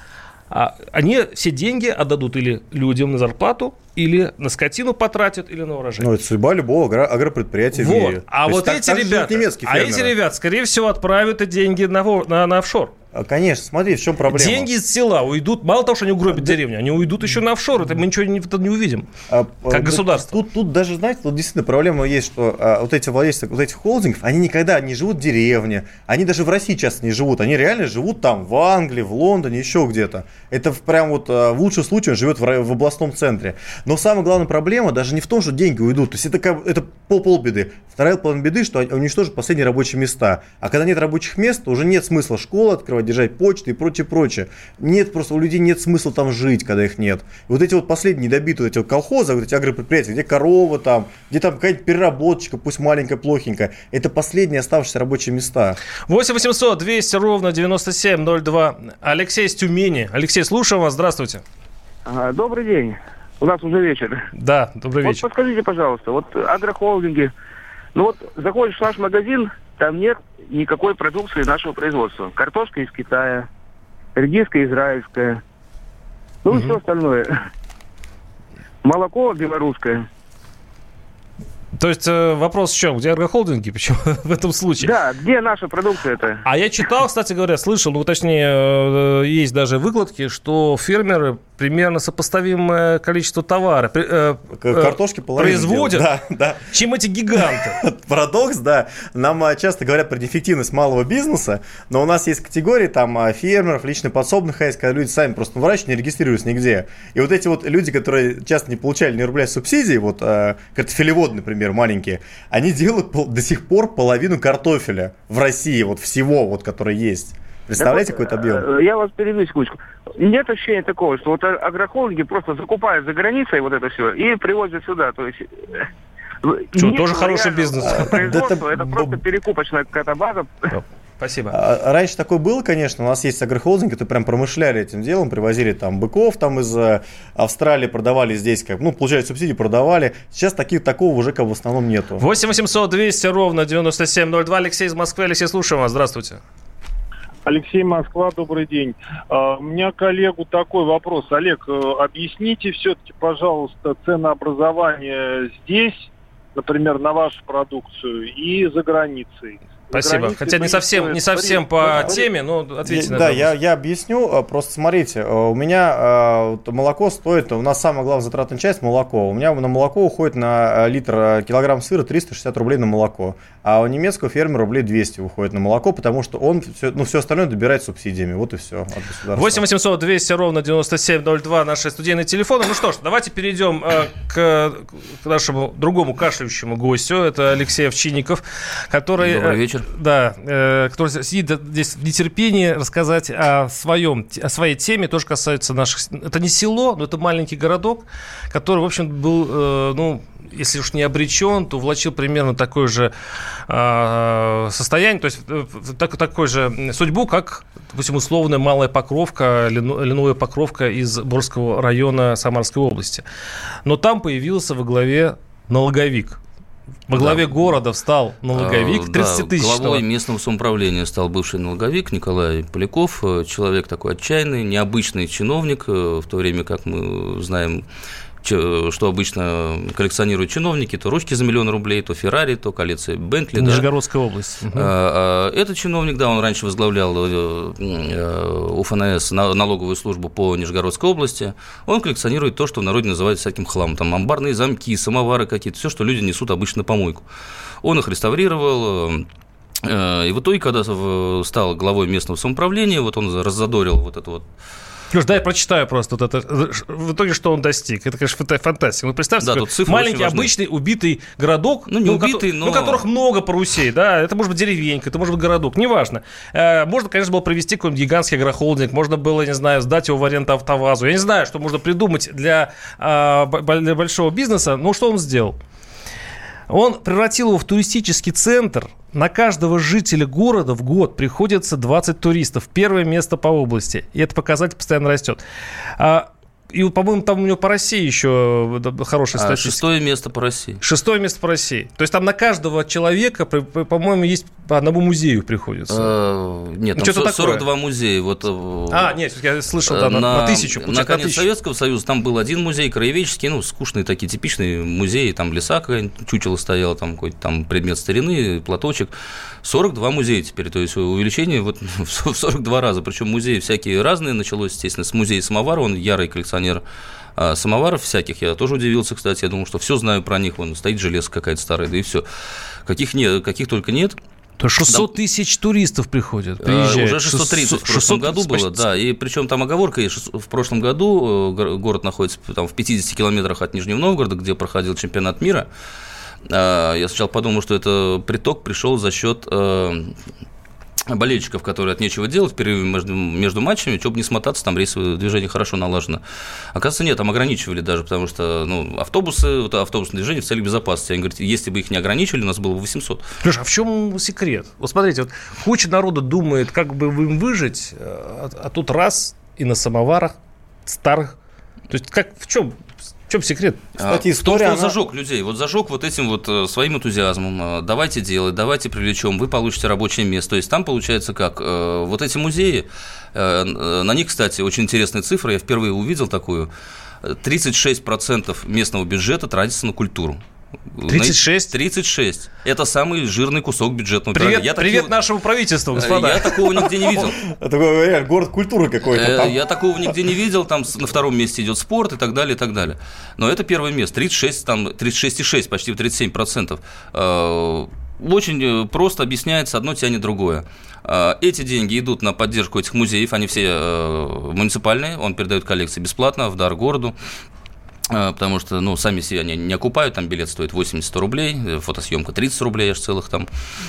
А они все деньги отдадут или людям на зарплату, или на скотину потратят, или на урожай. Ну, это судьба любого агро- агропредприятия вот. в мире. А То вот эти так, ребята, а эти ребята, скорее всего, отправят эти деньги на, на, на офшор. А, конечно, смотри, в чем проблема. Деньги из села уйдут, мало того, что они угробят да. деревню, они уйдут еще на офшор, это мы ничего не, не увидим, а, как государство. Тут, тут даже, знаете, тут действительно проблема есть, что а, вот эти владельцы вот этих холдингов, они никогда не живут в деревне, они даже в России часто не живут, они реально живут там, в Англии, в Лондоне, еще где-то. Это прям вот а, в лучшем случае он живет в, в областном центре. Но самая главная проблема даже не в том, что деньги уйдут, то есть это, это пол полбеды. Вторая половина беды, что уничтожат последние рабочие места. А когда нет рабочих мест, то уже нет смысла школы открывать, держать почты и прочее, прочее. Нет, просто у людей нет смысла там жить, когда их нет. Вот эти вот последние недобитые вот эти вот колхозы, вот эти агропредприятия, где корова там, где там какая-нибудь переработчика, пусть маленькая, плохенькая, это последние оставшиеся рабочие места. 8 800 200 ровно 9702. Алексей из Тюмени. Алексей, слушаем вас, здравствуйте. Добрый день. У нас уже вечер. Да, добрый вечер. Вот подскажите, пожалуйста, вот агрохолдинги, ну вот заходишь в наш магазин, там нет никакой продукции нашего производства. Картошка из Китая, редиска израильская, ну и все остальное. Молоко белорусское. То есть э, вопрос в чем? Где агрохолдинги? Почему в этом случае? Да, где наша продукция это? А я читал, кстати говоря, слышал, ну, точнее, э, есть даже выкладки, что фермеры примерно сопоставимое количество товара э, картошки производят, да, да. чем эти гиганты. Парадокс, да. Нам часто говорят про неэффективность малого бизнеса, но у нас есть категории там фермеров, личных подсобных хозяйств, когда люди сами просто выращивают, не регистрируются нигде. И вот эти вот люди, которые часто не получали ни рубля субсидий, вот картофелевод, например, например, маленькие, они делают до сих пор половину картофеля в России, вот всего, вот, который есть. Представляете, какой-то объем? Э, я вас переведу секундочку. Нет ощущения такого, что вот агрохолдинги просто закупают за границей вот это все и привозят сюда. То есть э, что, тоже хороший бизнес. Производство, это просто перекупочная какая-то база. Спасибо. А, раньше такое было, конечно. У нас есть агрохолдинги, которые прям промышляли этим делом, привозили там быков там из э, Австралии, продавали здесь, как, ну, получали субсидии, продавали. Сейчас таких, такого уже как в основном нету. 8 800 200 ровно 9702. Алексей из Москвы. Алексей, слушаем вас. Здравствуйте. Алексей Москва, добрый день. А, у меня коллегу такой вопрос. Олег, э, объясните все-таки, пожалуйста, ценообразование здесь, например, на вашу продукцию и за границей. Спасибо. Хотя не совсем, не совсем по теме, но ответьте на Да, я, я объясню. А, просто смотрите, а, у меня а, молоко стоит, у нас самая главная затратная часть молоко. У меня на молоко уходит на литр килограмм сыра 360 рублей на молоко. А у немецкого фермера рублей 200 уходит на молоко, потому что он все, ну, все остальное добирает субсидиями. Вот и все. 8 800 200 ровно 9702 наши студийные телефоны. Ну что ж, давайте перейдем э, к, к нашему другому кашляющему гостю. Это Алексей Овчинников, который... Добрый вечер вечер. Да, э, который сидит здесь в нетерпении рассказать о своем, о своей теме, тоже касается наших... Это не село, но это маленький городок, который, в общем, был, э, ну, если уж не обречен, то влачил примерно такое же э, состояние, то есть э, так, такой же судьбу, как, допустим, условная малая покровка, льновая покровка из Борского района Самарской области. Но там появился во главе налоговик. Во главе да. города встал налоговик 30 да, тысяч. Главой местного самоуправления стал бывший налоговик Николай Поляков. Человек такой отчаянный, необычный чиновник, э, в то время как мы знаем что обычно коллекционируют чиновники, то ручки за миллион рублей, то Феррари, то коллекция Бентли. Нижегородская да. область. Угу. Этот чиновник, да, он раньше возглавлял э, э, УФНС, налоговую службу по Нижегородской области. Он коллекционирует то, что в народе называют всяким хламом. Там амбарные замки, самовары какие-то, все, что люди несут обычно на помойку. Он их реставрировал, э, и в итоге, когда стал главой местного самоуправления, вот он раззадорил вот это вот Леш, дай я прочитаю просто вот это. В итоге, что он достиг? Это, конечно, фантастика. Ну, представьте да, себе, маленький, обычный, убитый городок, ну, не ну, убитый, но... ну, которых много по Руси, да, это может быть деревенька, это может быть городок, неважно. Э, можно, конечно, было провести какой-нибудь гигантский агрохолдинг, можно было, не знаю, сдать его в аренду автовазу. Я не знаю, что можно придумать для, а, для большого бизнеса, но что он сделал? Он превратил его в туристический центр. На каждого жителя города в год приходится 20 туристов. Первое место по области. И этот показатель постоянно растет. А и, по-моему, там у него по России еще э, хорошая а, статистика. Шестое место по России. Шестое место по России. То есть там на каждого человека, по-моему, есть по одному музею приходится. А, нет, ну, там 42 такое. музея. Вот, э, а, нет, я слышал, да, на, на, на тысячу. На конец тысячу. Советского Союза там был один музей, краеведческий, ну, скучные такие, типичные музеи, там леса какая-нибудь, чучело стояло, там какой-то там предмет старины, платочек. 42 музея теперь, то есть увеличение вот в 42 раза. Причем музеи всякие разные. Началось, естественно, с музея самовара, он ярый коллекционер а, самоваров всяких. Я тоже удивился, кстати. Я думал, что все знаю про них. Вон стоит железка какая-то старая, да и все. Каких, нет, каких только нет. То 600 да. тысяч туристов приходят, приезжают. Уже 630 600, в прошлом 600, году почти... было, да. И причем там оговорка, в прошлом году э, город находится там, в 50 километрах от Нижнего Новгорода, где проходил чемпионат мира. А, я сначала подумал, что это приток пришел за счет э, болельщиков, которые от нечего делать в перерыве между, между матчами, чтобы не смотаться, там рейсовое движение хорошо налажено. Оказывается, нет, там ограничивали даже, потому что ну, автобусы, вот автобусное движение в целях безопасности. Они говорят, если бы их не ограничивали, у нас было бы 800. Слушай, а в чем секрет? Вот смотрите, вот куча народа думает, как бы им выжить, а, а тут раз и на самоварах старых. То есть как в чем в чем секрет? Кстати, история, в том, что он зажег людей. Вот зажег вот этим вот э, своим энтузиазмом. Э, давайте делать, давайте привлечем, вы получите рабочее место. То есть там получается как? Э, вот эти музеи, на них, кстати, очень интересная цифра, я впервые увидел такую. 36% местного бюджета тратится на культуру. 36? 36. Это самый жирный кусок бюджетного Привет, я привет такие... нашему правительству, господа. Я такого нигде не видел. Это город культуры какой-то. Я такого нигде не видел. Там на втором месте идет спорт и так далее, и так далее. Но это первое место. 36, там 36,6, почти 37 процентов. Э, очень э, просто объясняется, одно тянет другое. Э, эти деньги идут на поддержку этих музеев, они все муниципальные, он передает коллекции бесплатно в дар городу. А, потому что, ну, сами себя они не окупают, там билет стоит 80 рублей, э, фотосъемка 30 рублей аж целых там,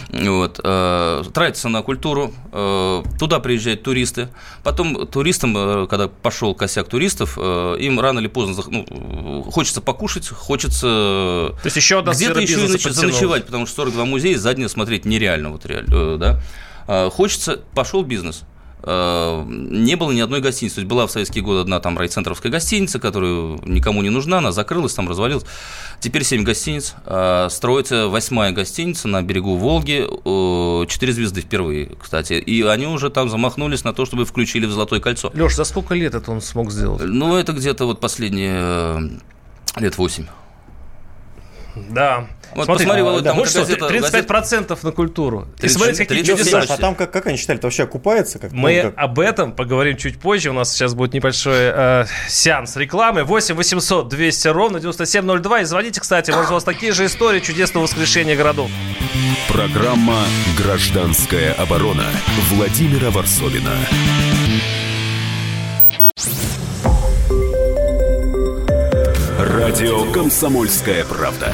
вот, э, тратится на культуру, э, туда приезжают туристы, потом туристам, когда пошел косяк туристов, э, им рано или поздно ну, хочется покушать, хочется То есть еще где-то еще и заночевать, потому что 42 музея заднее смотреть нереально, вот реально, да, а, хочется, пошел бизнес, не было ни одной гостиницы. То есть была в советские годы одна там райцентровская гостиница, которая никому не нужна, она закрылась, там развалилась. Теперь 7 гостиниц. Э, строится восьмая гостиница на берегу Волги. 4 звезды впервые, кстати. И они уже там замахнулись на то, чтобы включили в Золотое кольцо. Леш, за сколько лет это он смог сделать? Ну, это где-то вот последние э, лет 8. Да. Вот Смотри, посмотри, Володь, да, там вот что, 35% газет... на культуру. 30, И смотрите, какие чудеса. А там как, как они считали, это вообще окупается? Как, Мы ну, как... об этом поговорим чуть позже. У нас сейчас будет небольшой э, сеанс рекламы. 8 800 200 ровно 9702. И звоните, кстати, может, у вас такие же истории чудесного воскрешения городов. Программа «Гражданская оборона» Владимира Варсовина. Радио «Комсомольская правда».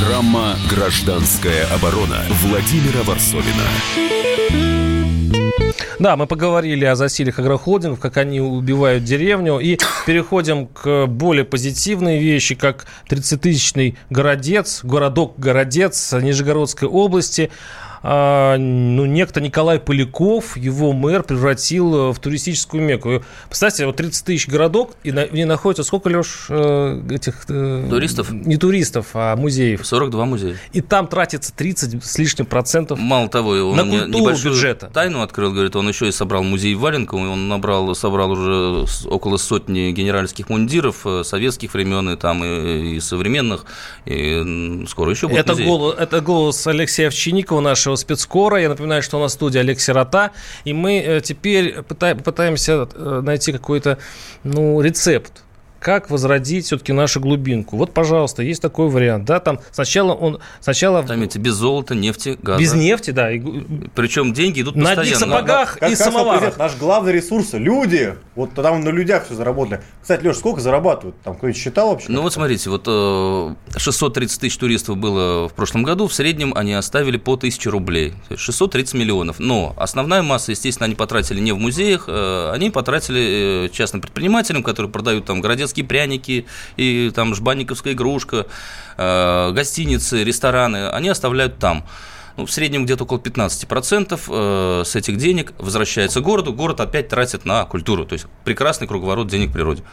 Программа «Гражданская оборона» Владимира Варсовина. Да, мы поговорили о засилиях агрохолдингов, как они убивают деревню, и переходим к более позитивной вещи, как 30-тысячный городец, городок-городец Нижегородской области – а, ну, некто Николай Поляков, его мэр, превратил э, в туристическую мекку. Представьте, вот 30 тысяч городок, и на, в ней находится сколько, Леш, э, этих... Э, туристов? Не туристов, а музеев. 42 музея. И там тратится 30 с лишним процентов Мало того, он на культуру бюджета. тайну открыл, говорит, он еще и собрал музей в и он набрал, собрал уже около сотни генеральских мундиров советских времен и там и, и современных, и скоро еще будет это музей. Голос, это голос Алексея Овчинникова, нашего нашего спецкора. Я напоминаю, что у нас студия Олег Сирота, и мы э, теперь пытаемся э, найти какой-то ну, рецепт как возродить все-таки нашу глубинку. Вот, пожалуйста, есть такой вариант. Да, там сначала он... Сначала... Там эти без золота, нефти, газа. Без нефти, да. И... Причем деньги идут на постоянно. На сапогах как, и самоварах. Наш главный ресурс – люди. Вот там на людях все заработали. Кстати, Леш, сколько зарабатывают? Там кто-нибудь считал вообще? Ну вот смотрите, вот 630 э, тысяч туристов было в прошлом году. В среднем они оставили по 1000 рублей. 630 миллионов. Но основная масса, естественно, они потратили не в музеях, э, они потратили э, частным предпринимателям, которые продают там городецкие пряники, и там жбанниковская игрушка, э, гостиницы, рестораны, они оставляют там. Ну, в среднем где-то около 15% э, с этих денег возвращается городу. Город опять тратит на культуру. То есть прекрасный круговорот денег в природе.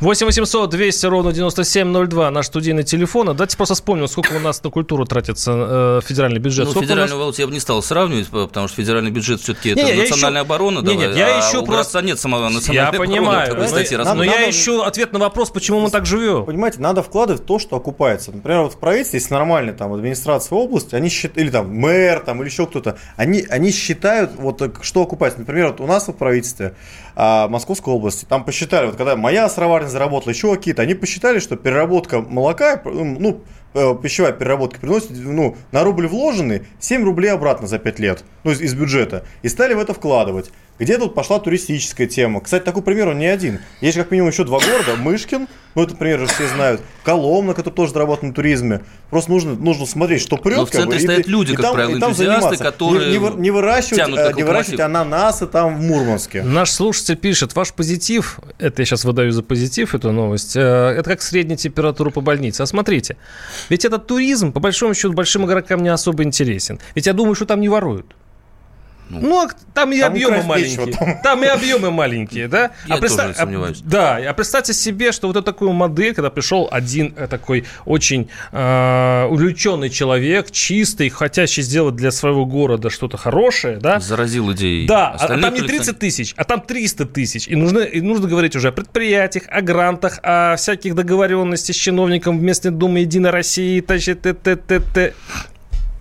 8 800 200 ровно 9702 наш студийный телефон. Давайте просто вспомним, сколько у нас на культуру тратится э, федеральный бюджет. Ну, сколько федеральный нас... я бы не стал сравнивать, потому что федеральный бюджет все-таки это не, национальная ищу... оборона. Нет, нет, я а ищу у просто... нет самого национальной Я понимаю, обороны, надо, но я ищу ответ на вопрос, почему мы так живем. Понимаете, надо вкладывать в то, что окупается. Например, вот в правительстве, если нормальная там администрация области, они считают, или там мэр, там, или еще кто-то, они, они считают, вот что окупается. Например, вот у нас в правительстве а, Московской области, там посчитали, вот когда моя сыроварня заработала, еще какие-то, они посчитали, что переработка молока, ну, э, пищевая переработка приносит, ну, на рубль вложенный 7 рублей обратно за 5 лет, ну, из, из бюджета, и стали в это вкладывать. Где тут пошла туристическая тема? Кстати, такой пример он не один. Есть как минимум еще два города. Мышкин, ну это пример же все знают. Коломна, который тоже зарабатывает на туризме. Просто нужно, нужно смотреть, что прет. Но в центре как бы, стоят и, люди, и как там, правило, и там заниматься. которые не, не, не выращивать, э, не выращивать локомотив. ананасы там в Мурманске. Наш слушатель пишет, ваш позитив, это я сейчас выдаю за позитив эту новость, э, это как средняя температура по больнице. А смотрите, ведь этот туризм, по большому счету, большим игрокам не особо интересен. Ведь я думаю, что там не воруют. Ну, а там и Там объемы маленькие. нечего, Там. и объемы маленькие, да? Я тоже представь- сомневаюсь. Да, а представьте себе, что вот такую модель, когда пришел один э, такой очень э, увлеченный человек, чистый, хотящий сделать для своего города что-то хорошее, да? Заразил идеей. Да, а- а остальных там не коллекционеров. 30 тысяч, а там 300 тысяч. И нужно, и нужно говорить уже о предприятиях, о грантах, о всяких договоренностях с чиновником в местной думе Единой России, т т т т т т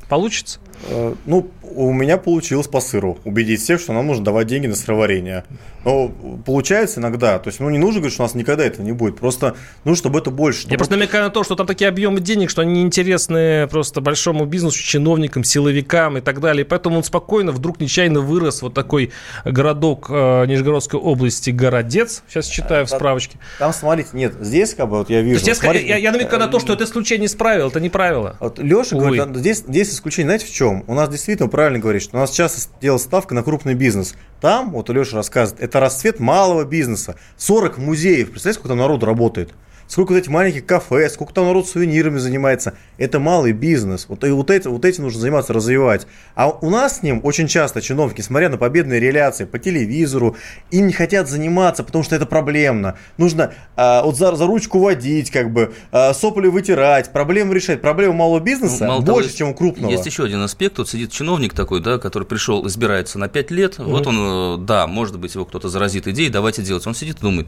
Получится? Э, Ну, у меня получилось по сыру убедить всех, что нам нужно давать деньги на сыроварение. Но получается иногда. То есть, ну, не нужно говорить, что у нас никогда этого не будет. Просто нужно, чтобы это больше. Я чтобы- просто намекаю на то, что там такие объемы денег, что они неинтересны просто большому бизнесу, чиновникам, силовикам и так далее. И поэтому он спокойно вдруг нечаянно вырос вот такой городок э, Нижегородской области Городец. Сейчас читаю в справочке. Там, смотрите, нет, здесь как бы вот я вижу. я, ска- смотрите, я, я намекаю на то, что это исключение из правил, это не правило. Вот Леша Увы. говорит, здесь, здесь исключение, знаете, в чем? У нас действительно правильно говорит, что у нас часто делает ставка на крупный бизнес. Там, вот Леша рассказывает, это расцвет малого бизнеса. 40 музеев, представляете, сколько там народу работает? Сколько вот этих маленьких кафе, сколько там народ сувенирами занимается. Это малый бизнес. Вот, и вот, это, вот этим нужно заниматься, развивать. А у нас с ним очень часто чиновники, смотря на победные реляции по телевизору, им не хотят заниматься, потому что это проблемно. Нужно а, вот за, за ручку водить, как бы, а, сопли вытирать, проблемы решать. Проблема малого бизнеса Ну, мало того, больше, есть- чем у крупного. Есть еще один аспект. Вот сидит чиновник такой, да, который пришел, избирается на 5 лет. Вот он, э, да, может быть, его кто-то заразит идеей, давайте делать. Он сидит и думает,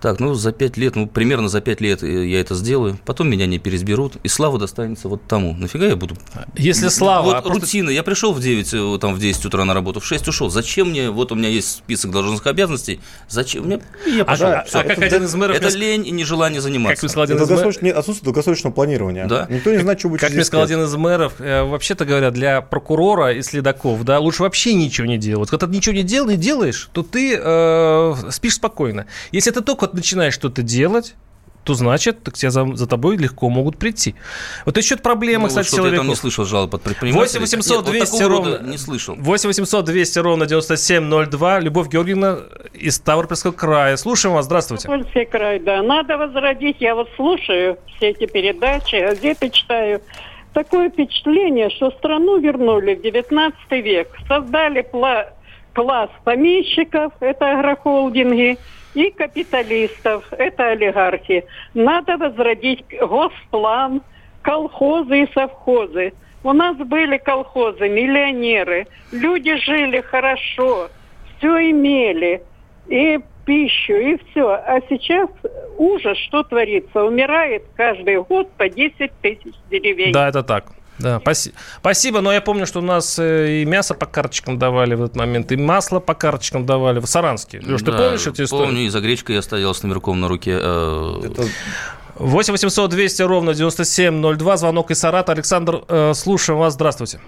так, ну, за 5 лет, ну, примерно за 5 лет э, я это сделаю, потом меня не пересберут, и слава достанется вот тому. Нафига я буду... Если слава... Вот а просто- рутина. Я пришел в 9, э, там, в 10 утра на работу, в 6 ушел. Зачем мне, вот у меня есть список должностных обязанностей, зачем мне... Я А, пошел. а- Всё. а как один из мэров... Это мне- лень и нежелание заниматься. Как один Это долгосрочное- отсутствие долгосрочного планирования. Да. Никто не знает, что будет Как мне сказал один из мэров, э, вообще-то говоря, для прокурора и следаков, да, лучше вообще ничего не делать. Когда ты ничего не, дел, не делаешь, то ты э, спишь спокойно. Если ты только начинаешь что-то делать, то значит, так тебя за, за тобой легко могут прийти. Вот еще проблема, Ну, кстати, что-то я там не слышал жалоб от предпринимателей. 8 800 Нет, вот 200 такого рода ровно. не слышал. 8 800 200 ровно 9702. Любовь Георгиевна из Ставропольского края. Слушаем вас. Здравствуйте. Ставропольский край, да. Надо возродить. Я вот слушаю все эти передачи, газеты читаю. Такое впечатление, что страну вернули в 19 век. Создали пла- класс помещиков, это агрохолдинги, и капиталистов, это олигархи. Надо возродить госплан, колхозы и совхозы. У нас были колхозы, миллионеры. Люди жили хорошо, все имели. И пищу, и все. А сейчас ужас, что творится. Умирает каждый год по 10 тысяч деревень. Да, это так. Да, спаси- спасибо, но я помню, что у нас э, и мясо по карточкам давали в этот момент, и масло по карточкам давали в Саранске. Леш, ты Да, помнишь эти истории? Помню, и за гречкой я стоял с номерком на руке. э, 8 800 200 ровно 9702, звонок из Сарата. Александр, э, слушаем вас, здравствуйте.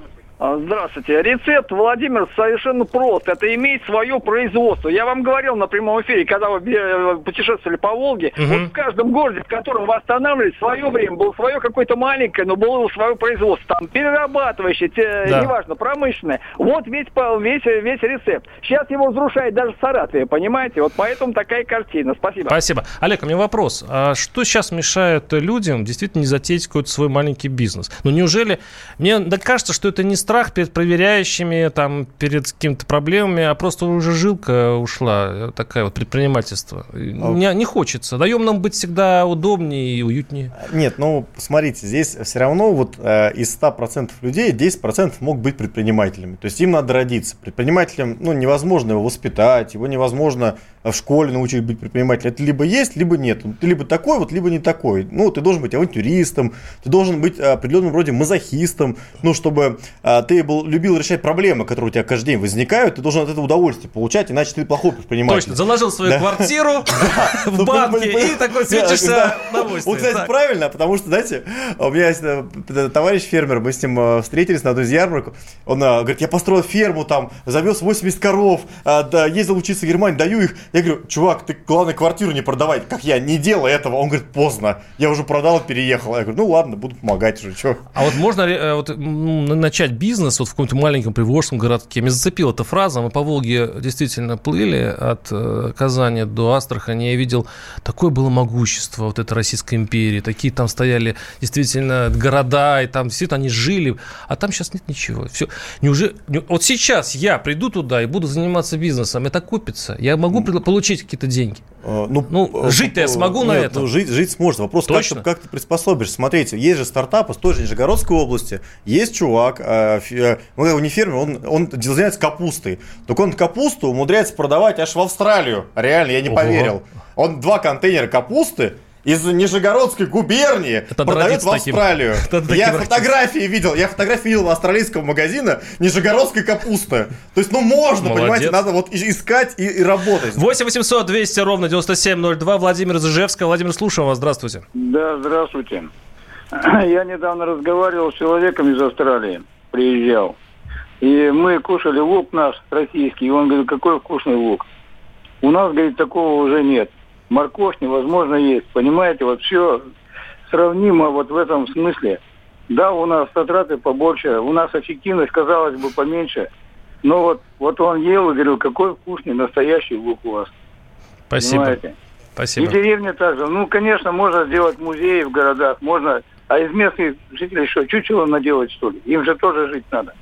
А, Здравствуйте. Рецепт, Владимир, совершенно прост. Это иметь свое производство. Я вам говорил на прямом эфире, когда вы э, путешествовали по Волге, Мгм. вот в каждом городе, в котором вы останавливались, в свое время было свое какое-то маленькое, но было свое производство. Там перерабатывающее, те- Да. неважно, промышленное. Вот весь, весь, весь рецепт. Сейчас его разрушает даже в Саратове, понимаете? Вот поэтому такая картина. Спасибо. Спасибо. Олег, у меня вопрос. А что сейчас мешает людям действительно не затеять какой-то свой маленький бизнес? Ну, неужели... Мне да, кажется, что это не страх перед проверяющими, там, перед какими-то проблемами, а просто уже жилка ушла, э, такая вот предпринимательство. Не, не хочется. Даем нам быть всегда удобнее и уютнее. Нет, ну, смотрите, здесь все равно вот э, из 100% людей 10% могут быть предпринимателями. То есть им надо родиться. Предпринимателем, ну, невозможно его воспитать, его невозможно в школе научить быть предпринимателем. Это либо есть, либо нет. Ты либо такой вот, либо не такой. Ну, ты должен быть авантюристом, ты должен быть определенным роде мазохистом, ну, чтобы а, ты был, любил решать проблемы, которые у тебя каждый день возникают, ты должен от этого удовольствие получать, иначе ты плохой предприниматель. Точно, заложил свою квартиру в Ну, банке и такой светишься Вот, кстати, правильно, потому что, знаете, у меня есть э, товарищ фермер, мы с ним э, встретились на одной из ярмарок, он э, говорит, я построил ферму, там, завез 80 коров, да, ездил учиться в Германию, даю их. Я говорю, чувак, ты, главное, квартиру не продавай, как я, не делай этого. Он говорит, поздно, я уже продал и переехал. Я говорю, ну ладно, буду помогать уже, что. А вот можно э, вот, начать бизнес вот в каком-то маленьком приволжском городке? Меня зацепила эта фраза. Мы по Волге действительно плыли от э, Казани до Астрахани. Я видел, такое было могущество вот этой Российской империи. Такие там стояли действительно города, и там действительно они жили. А там сейчас нет ничего. Все. Неужели... не- Вот сейчас я приду туда и буду заниматься бизнесом. Это купится. Я могу предла- получить какие-то деньги. Э, Ну, Ну, э, жить-то я смогу на нет, этом? ну, жить, жить сможешь. Вопрос, как Точно? ты, как ты приспособишься. Смотрите, есть же стартапы с той же Нижегородской области. Есть чувак, э, э, ну, как бы не фермер, он, он занимается капустой. Только он капусту умудряется продавать аж в Австралию. Реально, я не Ого. поверил. Он два контейнера капусты из Нижегородской губернии Это родиться в. Австралию. Я таким родиться. фотографии видел, я фотографии видел австралийского магазина Нижегородской капусты. То есть, ну можно, Молодец. понимаете, надо вот искать и, и работать. 8 800 200 ровно 9702. Владимир из Ижевска. Владимир, слушаем вас. Здравствуйте. Да, здравствуйте. Я недавно разговаривал с человеком из Австралии, приезжал. И мы кушали лук наш российский, и он говорит, какой вкусный лук. У нас, говорит, такого уже нет. Морковь невозможно есть. Понимаете, вот все сравнимо вот в этом смысле. Да, у нас затраты побольше, у нас эффективность, казалось бы, поменьше. Но вот, вот он ел и говорил, какой вкусный настоящий лук у вас. Спасибо. Понимаете? Спасибо. И деревня также. Ну, конечно, можно сделать музеи в городах, можно. А из местных жителей что, чучело наделать, что ли? Им же тоже жить надо.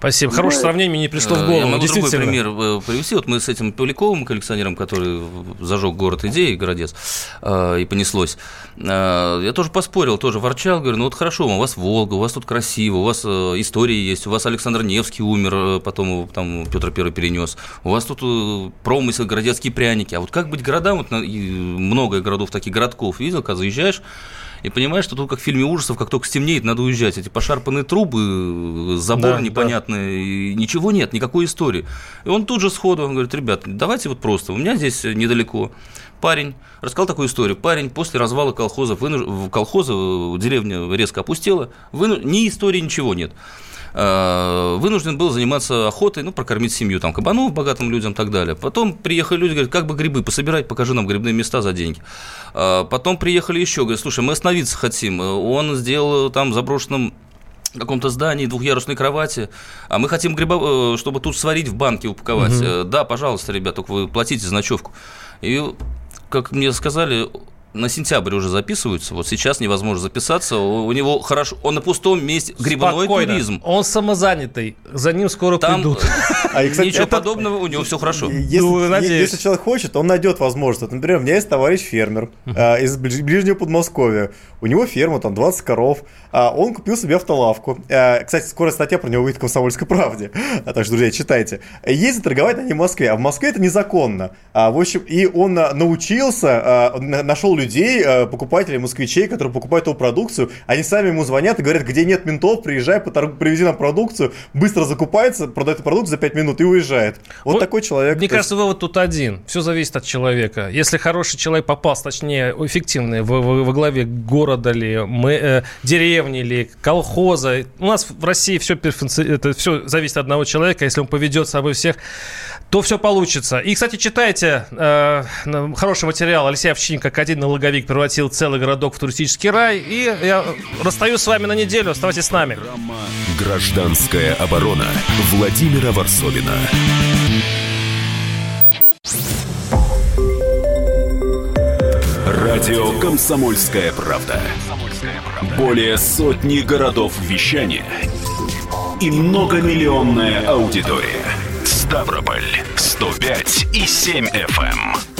Спасибо. Хорошее Понимаете? сравнение не пришло в Э, голову. Я могу другой пример э, привести. Вот мы с этим Павликовым, коллекционером, который зажег город идеи, городец, э, и понеслось. Я тоже поспорил, тоже ворчал, говорю, ну вот хорошо, у вас Волга, у вас тут красиво, у вас истории есть, у вас Александр Невский умер, потом его там Петр Первый перенес, у вас тут промысел, городецкие пряники. А вот как быть городам, вот на- и много городов таких городков, видел, когда заезжаешь, и понимаешь, что тут как в фильме ужасов, как только стемнеет, надо уезжать. Эти пошарпанные трубы, заборы Да, непонятные, и ничего нет, никакой истории. И он тут же сходу, он говорит, ребят, давайте вот просто, у меня здесь недалеко парень, рассказал такую историю. Парень после развала колхоза, вынуж... в колхоза э, деревня резко опустела, выну... ни истории, ничего нет. Э, Вынужден был заниматься охотой, ну, прокормить семью, там, кабанов богатым людям и так далее. Потом приехали люди, говорят, как бы грибы пособирать, покажи нам грибные места за деньги. Э, Потом приехали еще, говорят, слушай, мы остановиться хотим. Он сделал там в заброшенном каком-то здании, двухъярусной кровати, а мы хотим гриба, э, чтобы тут сварить в банке, упаковать. Э, Да, пожалуйста, ребят, только вы платите за ночевку. И, как мне сказали, на сентябрь уже записываются. Вот сейчас невозможно записаться. У у него хорошо, он на пустом месте. Грибной Спокойно. туризм. Он самозанятый. За ним скоро Там придут. А, и, кстати, ничего это- подобного, у него все хорошо. Если, Ну, если человек хочет, он найдет возможность. Вот, например, у меня есть товарищ фермер а, из ближ- ближнего Подмосковья. У него ферма, там 20 коров. А, он купил себе автолавку. А, кстати, скоро статья про него выйдет в «Комсомольской правде». А, так что, друзья, читайте. Ездит торговать на ней в Москве. А в Москве это незаконно. А, в общем, и он а, научился, а, на- нашел людей, а, покупателей, москвичей, которые покупают его продукцию. Они сами ему звонят и говорят, где нет ментов, приезжай, поторг- привези нам продукцию. Быстро закупается, продает продукт за 5 минут и уезжает. Вот, Вот такой человек. Мне То есть- кажется, вывод тут один. Все зависит от человека. Если хороший человек попался, точнее, эффективный во, во- во главе города ли, мы, э, деревни ли, колхоза. У нас в России все, это все зависит от одного человека. Если он поведет с собой всех, то все получится. И, кстати, читайте э, на- хороший материал. Алексей Овчинник, как один налоговик, превратил целый городок в туристический рай. И я расстаюсь с вами на неделю. Оставайтесь с нами. Гражданская оборона Владимира Варсовина. Радио «Комсомольская правда». Более сотни городов вещания и многомиллионная аудитория. Ставрополь 105 и 7 FM.